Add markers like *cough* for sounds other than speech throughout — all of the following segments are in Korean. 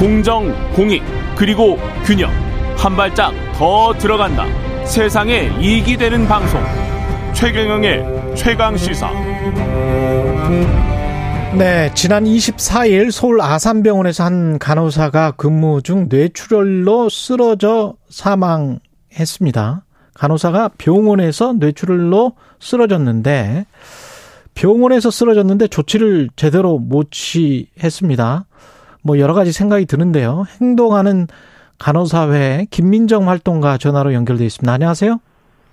공정, 공익, 그리고 균형. 한 발짝 더 들어간다. 세상에 이익이 되는 방송. 최경영의 최강 시사. 네, 지난 24일 서울 아산병원에서 한 간호사가 근무 중 뇌출혈로 쓰러져 사망했습니다. 간호사가 병원에서 뇌출혈로 쓰러졌는데 병원에서 쓰러졌는데 조치를 제대로 못 취했습니다. 뭐 여러 가지 생각이 드는데요. 행동하는 간호사회 김민정 활동가 전화로 연결돼 있습니다. 안녕하세요.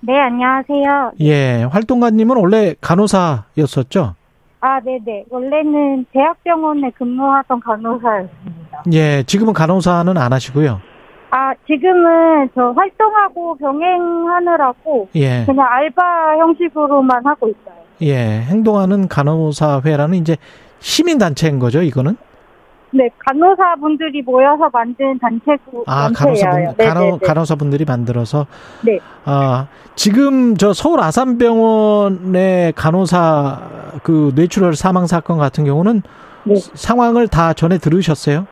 네, 안녕하세요. 예, 활동가님은 원래 간호사였었죠? 아, 네네. 원래는 대학병원에 근무하던 간호사였습니다. 예, 지금은 간호사는 안 하시고요. 아, 지금은 저 활동하고 병행하느라고 예, 그냥 알바 형식으로만 하고 있어요. 예, 행동하는 간호사회라는 이제 시민단체인 거죠, 이거는? 네, 간호사분들이 모여서 만든 단체고 아, 단체예요. 간호사분, 네네네. 간호, 간호사분들이 만들어서. 네. 아, 지금 저 서울 아산병원의 간호사 그 뇌출혈 사망 사건 같은 경우는 네. 상황을 다 전에 들으셨어요?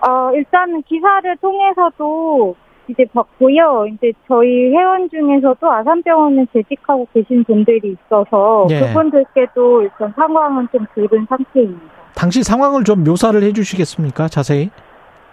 어, 일단은 기사를 통해서도 이제 봤고요. 이제 저희 회원 중에서도 아산병원에 재직하고 계신 분들이 있어서 예. 그분들께도 일단 상황은 좀 들은 상태입니다. 당시 상황을 좀 묘사를 해 주시겠습니까? 자세히.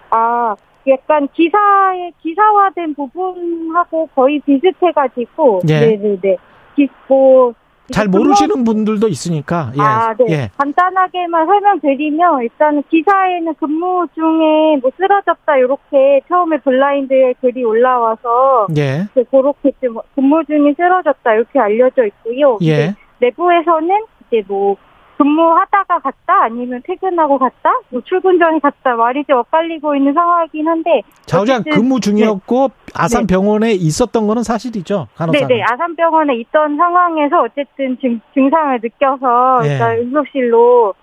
아, 약간 기사에 기사화된 부분하고 거의 비슷해가지고, 예. 네네네. 기- 뭐잘 모르시는 분들도 있으니까. 예. 아, 네. 예. 간단하게만 설명드리면 일단 기사에는 근무 중에 뭐 쓰러졌다 이렇게 처음에 블라인드에 글이 올라와서 예. 그 그렇게 좀 근무 중에 쓰러졌다 이렇게 알려져 있고요. 예. 내부에서는 이제 뭐 근무하다가 갔다 아니면 퇴근하고 갔다 뭐 출근 전에 갔다 말이 좀 엇갈리고 있는 상황이긴 한데 자우장 근무 중이었고 아산병원에 있었던 거는 사실이죠. 간호사. 네네 아산병원에 있던 상황에서 어쨌든 증, 증상을 느껴서 예. 일단 응급실로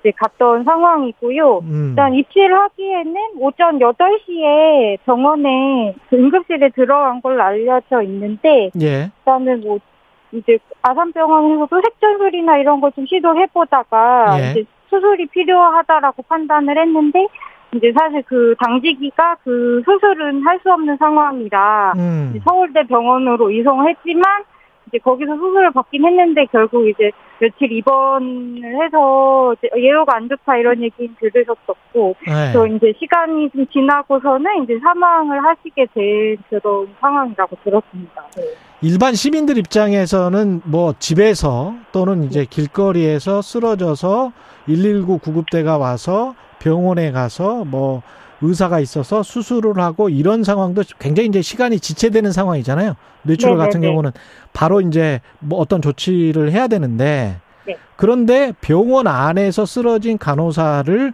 이제 갔던 상황이고요. 음. 일단 입시를 하기에는 오전 8시에 병원에 그 응급실에 들어간 걸로 알려져 있는데 예. 일단은 뭐 이제 아산병원에서도 색전술이나 이런 걸 좀 시도해보다가 예. 이제 수술이 필요하다라고 판단을 했는데 이제 사실 그 당직이가 그 수술은 할 수 없는 상황이라 음. 서울대 병원으로 이송했지만 이제 거기서 수술을 받긴 했는데 결국 이제 며칠 입원을 해서 예후가 안 좋다 이런 얘기는 들으셨었고 예. 또 이제 시간이 좀 지나고서는 이제 사망을 하시게 된 그런 상황이라고 들었습니다. 네. 일반 시민들 입장에서는 뭐 집에서 또는 이제 길거리에서 쓰러져서 119 구급대가 와서 병원에 가서 뭐 의사가 있어서 수술을 하고 이런 상황도 굉장히 이제 시간이 지체되는 상황이잖아요. 뇌출혈 같은 네네네. 경우는 바로 이제 뭐 어떤 조치를 해야 되는데 네. 그런데 병원 안에서 쓰러진 간호사를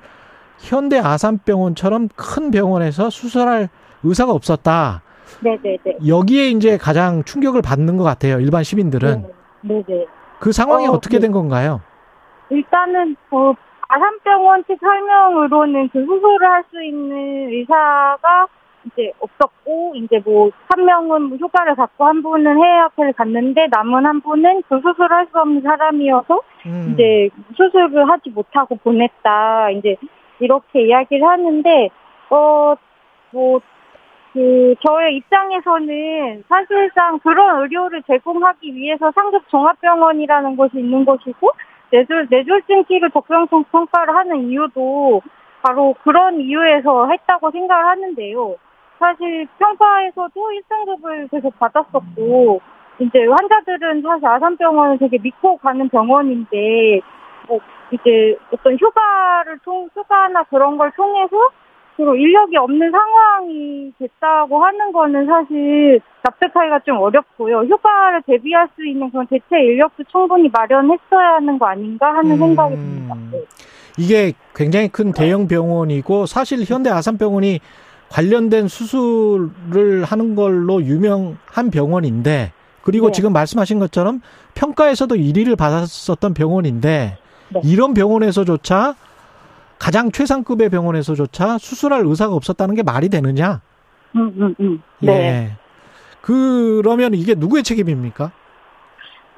현대 아산병원처럼 큰 병원에서 수술할 의사가 없었다. 네네네. 여기에 이제 가장 충격을 받는 것 같아요. 일반 시민들은 네. 네네. 그 상황이 어, 어, 떻게 네. 된 건가요? 일단은 그 아산병원 측 설명으로는 그 수술을 할수 있는 의사가 이제 없었고 이제 뭐 한 명은 휴가를 갖고 한 분은 해외학회를 갔는데 남은 한 분은 그 수술을 할 수 없는 사람이어서 음. 이제 수술을 하지 못하고 보냈다. 이제 이렇게 이야기를 하는데 어뭐 그 저의 입장에서는 사실상 그런 의료를 제공하기 위해서 상급 종합병원이라는 곳이 있는 것이고 뇌졸 뇌졸중 키를 적정성 평가를 하는 이유도 바로 그런 이유에서 했다고 생각을 하는데요. 사실 평가에서도 1등급을 계속 받았었고 이제 환자들은 사실 아산병원을 되게 믿고 가는 병원인데 뭐 이제 어떤 휴가를 통 휴가나 그런 걸 통해서 그리고 인력이 없는 상황이 됐다고 하는 거는 사실 납득하기가 좀 어렵고요. 휴가를 대비할 수 있는 그런 대체 인력도 충분히 마련했어야 하는 거 아닌가 하는 음. 생각이 듭니다. 네. 이게 굉장히 큰 대형 병원이고 사실 현대 아산병원이 관련된 수술을 하는 걸로 유명한 병원인데 그리고 네. 지금 말씀하신 것처럼 평가에서도 1위를 받았었던 병원인데 네. 이런 병원에서조차 가장 최상급의 병원에서조차 수술할 의사가 없었다는 게 말이 되느냐? 음, 음, 음. 네. 예. 그러면 이게 누구의 책임입니까?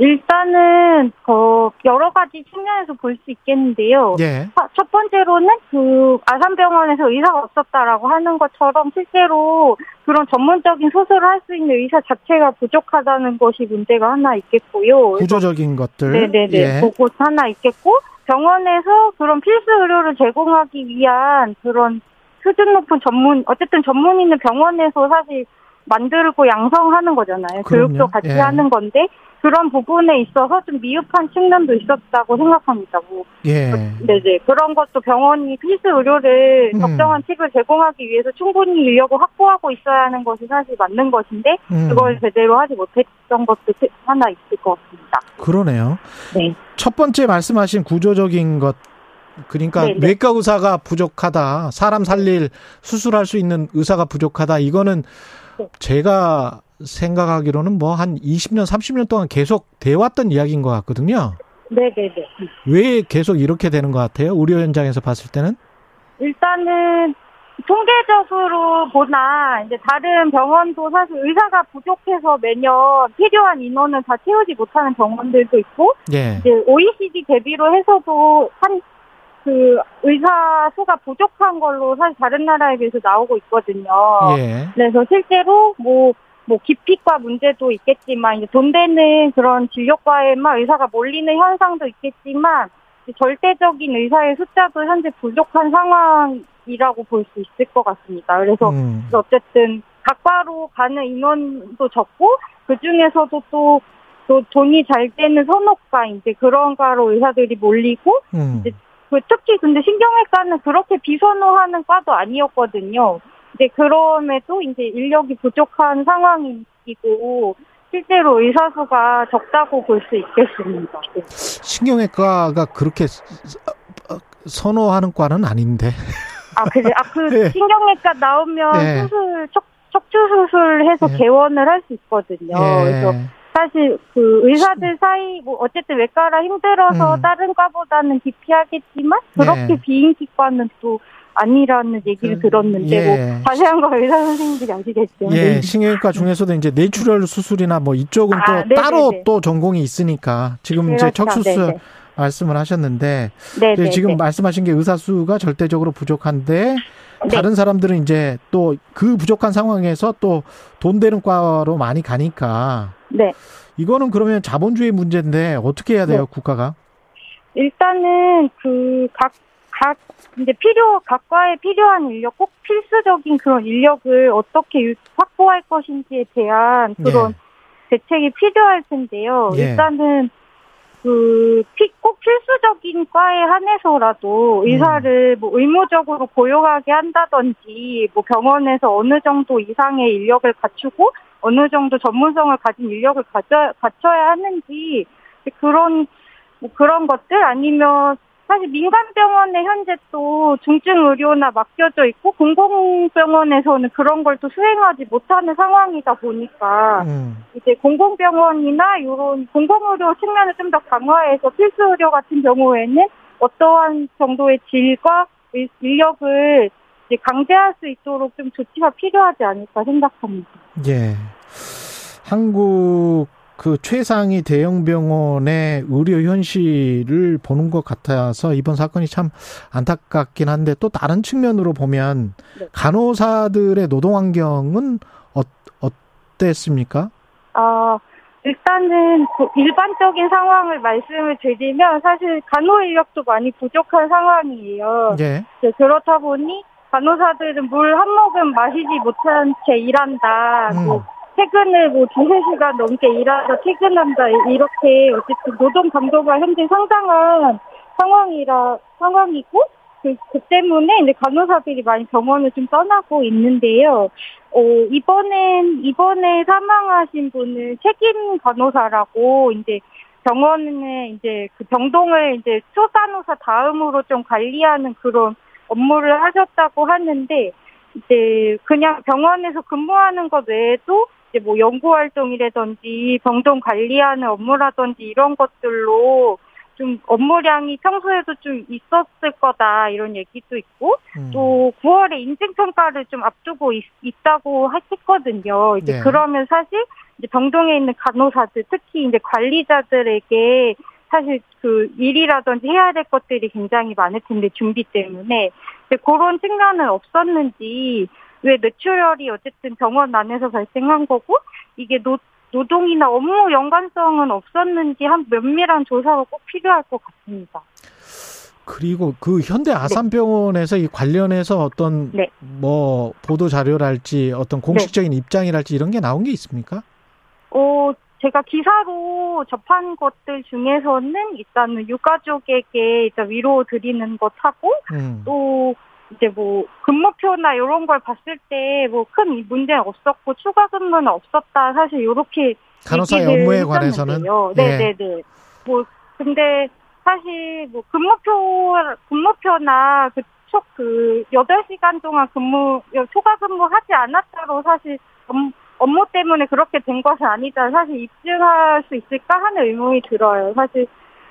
일단은 그 여러 가지 측면에서 볼 수 있겠는데요. 예. 아, 첫 번째로는 그 아산병원에서 의사가 없었다라고 하는 것처럼 실제로 그런 전문적인 수술을 할 수 있는 의사 자체가 부족하다는 것이 문제가 하나 있겠고요. 구조적인 것들. 네네네. 예. 그것 하나 있겠고 병원에서 그런 필수 의료를 제공하기 위한 그런 수준 높은 전문 어쨌든 전문 있는 병원에서 사실 만들고 양성하는 거잖아요. 그럼요. 교육도 같이 예. 하는 건데 그런 부분에 있어서 좀 미흡한 측면도 있었다고 생각합니다. 뭐 예. 네네 그런 것도 병원이 필수 의료를 음. 적정한 팁을 제공하기 위해서 충분히 인력을 확보하고 있어야 하는 것이 사실 맞는 것인데 음. 그걸 제대로 하지 못했던 것도 하나 있을 것 같습니다. 그러네요. 네. 첫 번째 말씀하신 구조적인 것 그러니까 네, 네. 뇌과 의사가 부족하다. 사람 살릴 수술할 수 있는 의사가 부족하다. 이거는 네. 제가 생각하기로는 뭐 한 20년, 30년 동안 계속 돼 왔던 이야기인 것 같거든요. 네네네. 왜 계속 이렇게 되는 것 같아요? 의료 현장에서 봤을 때는? 일단은 통계적으로 보나 이제 다른 병원도 사실 의사가 부족해서 매년 필요한 인원을 다 채우지 못하는 병원들도 있고 예. 이제 OECD 대비로 해서도 한 그 의사 수가 부족한 걸로 사실 다른 나라에 비해서 나오고 있거든요. 예. 그래서 실제로 뭐, 뭐, 기피과 문제도 있겠지만, 이제 돈 되는 그런 진료과에만 의사가 몰리는 현상도 있겠지만, 이제 절대적인 의사의 숫자도 현재 부족한 상황이라고 볼 수 있을 것 같습니다. 그래서 음. 어쨌든 각과로 가는 인원도 적고, 그 중에서도 또, 또 돈이 잘 되는 선호과, 이제 그런 과로 의사들이 몰리고, 음. 그 특히 근데 신경외과는 그렇게 비선호하는 과도 아니었거든요. 이제 그럼에도 이제 인력이 부족한 상황이고 실제로 의사 수가 적다고 볼 수 있겠습니다. 네. 신경외과가 그렇게 선호하는 과는 아닌데. 아 그래 아 그 *laughs* 네. 신경외과 나오면 네. 수술 척 척추 수술해서 네. 개원을 할 수 있거든요. 그래서 예. 사실 그 의사들 사이 뭐 어쨌든 외과라 힘들어서 음. 다른 과보다는 기피하겠지만 그렇게 네. 비인기과는 또 아니라는 얘기를 그, 들었는데 예. 뭐 자세한 거 의사 선생님들이 아시겠죠. 예, 네. 신경외과 중에서도 이제 뇌출혈 수술이나 뭐 이쪽은 아, 또 네네네. 따로 또 전공이 있으니까 지금 이제 그렇죠. 척수술 네네. 말씀을 하셨는데 네, 이제 네, 지금 네. 말씀하신 게 의사 수가 절대적으로 부족한데 네. 다른 사람들은 이제 또 그 부족한 상황에서 또 돈 되는 과로 많이 가니까 네. 이거는 그러면 자본주의 문제인데 어떻게 해야 돼요, 국가가? 일단은 그각 각 이제 필요 각과에 필요한 인력 꼭 필수적인 그런 인력을 어떻게 유- 확보할 것인지에 대한 그런 대책이 필요할 텐데요. 예. 일단은 그꼭 과에 한해서라도 의사를 뭐 의무적으로 고용하게 한다든지 뭐 병원에서 어느 정도 이상의 인력을 갖추고 어느 정도 전문성을 가진 인력을 가져, 갖춰야 하는지 그런 뭐 그런 것들 아니면 사실 민간 병원에 현재 또 중증 의료나 맡겨져 있고 공공병원에서는 그런 걸 또 수행하지 못하는 상황이다 보니까 음. 이제 공공병원이나 이런 공공의료 측면을 좀 더 강화해서 필수 의료 같은 경우에는 어떠한 정도의 질과 일- 인력을 강제할 수 있도록 좀 조치가 필요하지 않을까 생각합니다. 예. 한국 그 최상위 대형 병원의 의료 현실을 보는 것 같아서 이번 사건이 참 안타깝긴 한데 또 다른 측면으로 보면 네. 간호사들의 노동 환경은 어, 어땠습니까? 아, 일단은 그 일반적인 상황을 말씀을 드리면 사실 간호 인력도 많이 부족한 상황이에요. 예. 네, 그렇다 보니 간호사들은 물 한 모금 마시지 못한 채 일한다. 음. 뭐 퇴근을 뭐 두세 시간 넘게 일하다 퇴근한다. 이렇게 어쨌든 노동 강도가 현재 상당한 상황이라 상황이고 그, 그 때문에 이제 간호사들이 많이 병원을 좀 떠나고 있는데요. 어, 이번엔, 이번에 사망하신 분은 책임 간호사라고 이제 병원에 이제 그 병동을 이제 초간호사 다음으로 좀 관리하는 그런 업무를 하셨다고 하는데 이제 그냥 병원에서 근무하는 것 외에도 이제 뭐 연구 활동이라든지 병동 관리하는 업무라든지 이런 것들로 좀 업무량이 평소에도 좀 있었을 거다 이런 얘기도 있고 음. 또 9월에 인증 평가를 좀 앞두고 있, 다고 했거든요. 이제 네. 그러면 사실 이제 병동에 있는 간호사들 특히 이제 관리자들에게 사실 그 일이라든지 해야 될 것들이 굉장히 많을 텐데 준비 때문에 근데 그런 측면은 없었는지 왜 뇌출혈이 어쨌든 병원 안에서 발생한 거고 이게 노 노동이나 업무 연관성은 없었는지 한 면밀한 조사가 꼭 필요할 것 같습니다. 그리고 그 현대 아산병원에서 이 관련해서 어떤 네. 뭐 보도 자료랄지 어떤 공식적인 입장이랄지 이런 게 나온 게 있습니까? 어, 제가 기사로 접한 것들 중에서는 일단은 유가족에게 일단 위로 드리는 것 하고 음. 또 이제 뭐 근무표나 이런 걸 봤을 때 뭐 큰 문제는 없었고 추가 근무는 없었다 사실 이렇게 얘기를 업무에 관해서는. 예. 네네네. 뭐 근데 사실 뭐 근무표 근무표나 그촉그 8시간 동안 근무 초과 근무하지 않았다고 사실 업- 업무 때문에 그렇게 된 것은 아니다. 사실 입증할 수 있을까 하는 의문이 들어요. 사실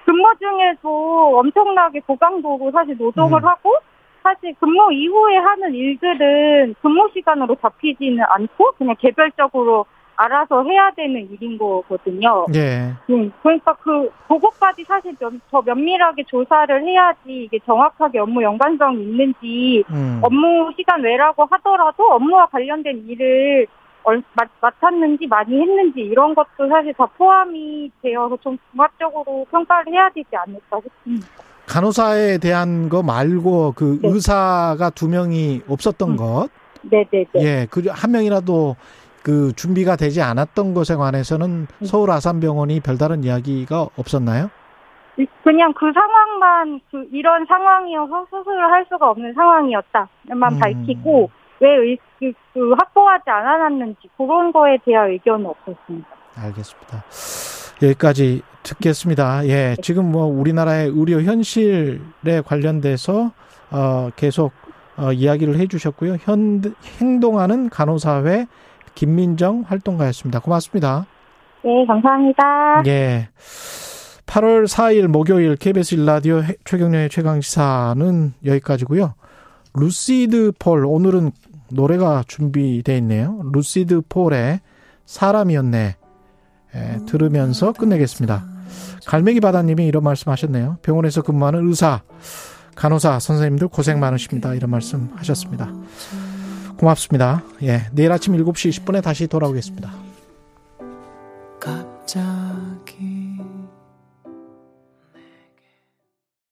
근무 중에도 엄청나게 고강도로 사실 노동을 음. 하고 사실 근무 이후에 하는 일들은 근무 시간으로 잡히지는 않고 그냥 개별적으로 알아서 해야 되는 일인 거거든요. 예. 음, 그러니까 그 그것까지 사실 면- 더 면밀하게 조사를 해야지 이게 정확하게 업무 연관성이 있는지 음. 업무 시간 외라고 하더라도 업무와 관련된 일을 얼- 맡, 맡았는지 많이 했는지 이런 것도 사실 다 포함이 되어서 좀 종합적으로 평가를 해야 되지 않을까 싶습니다. 간호사에 대한 거 말고 그 네. 의사가 두 명이 없었던 음. 것, 네네네. 예, 그 한 명이라도 그 준비가 되지 않았던 것에 관해서는 음. 서울 아산병원이 별다른 이야기가 없었나요? 그냥 그 상황만 그 이런 상황이어서 수술을 할 수가 없는 상황이었다만 음. 밝히고 왜 의- 그, 그 확보하지 않아놨는지 그런 거에 대한 의견은 없었습니다. 알겠습니다. 여기까지 듣겠습니다. 예, 지금 뭐 우리나라의 의료 현실에 관련돼서 어 계속 어 이야기를 해주셨고요. 현 행동하는 간호사회 김민정 활동가였습니다. 고맙습니다. 네, 감사합니다. 예. 8월 4일 목요일 KBS 일라디오 최경련의 최강시사는 여기까지고요. 루시드 폴 오늘은 노래가 준비되어 있네요. 루시드 폴의 사람이었네. 예, 들으면서 끝내겠습니다. 갈매기 바다님이 이런 말씀하셨네요. 병원에서 근무하는 의사, 간호사 선생님들 고생 많으십니다. 이런 말씀하셨습니다. 고맙습니다. 예, 내일 아침 7시 10분에 다시 돌아오겠습니다. 갑자기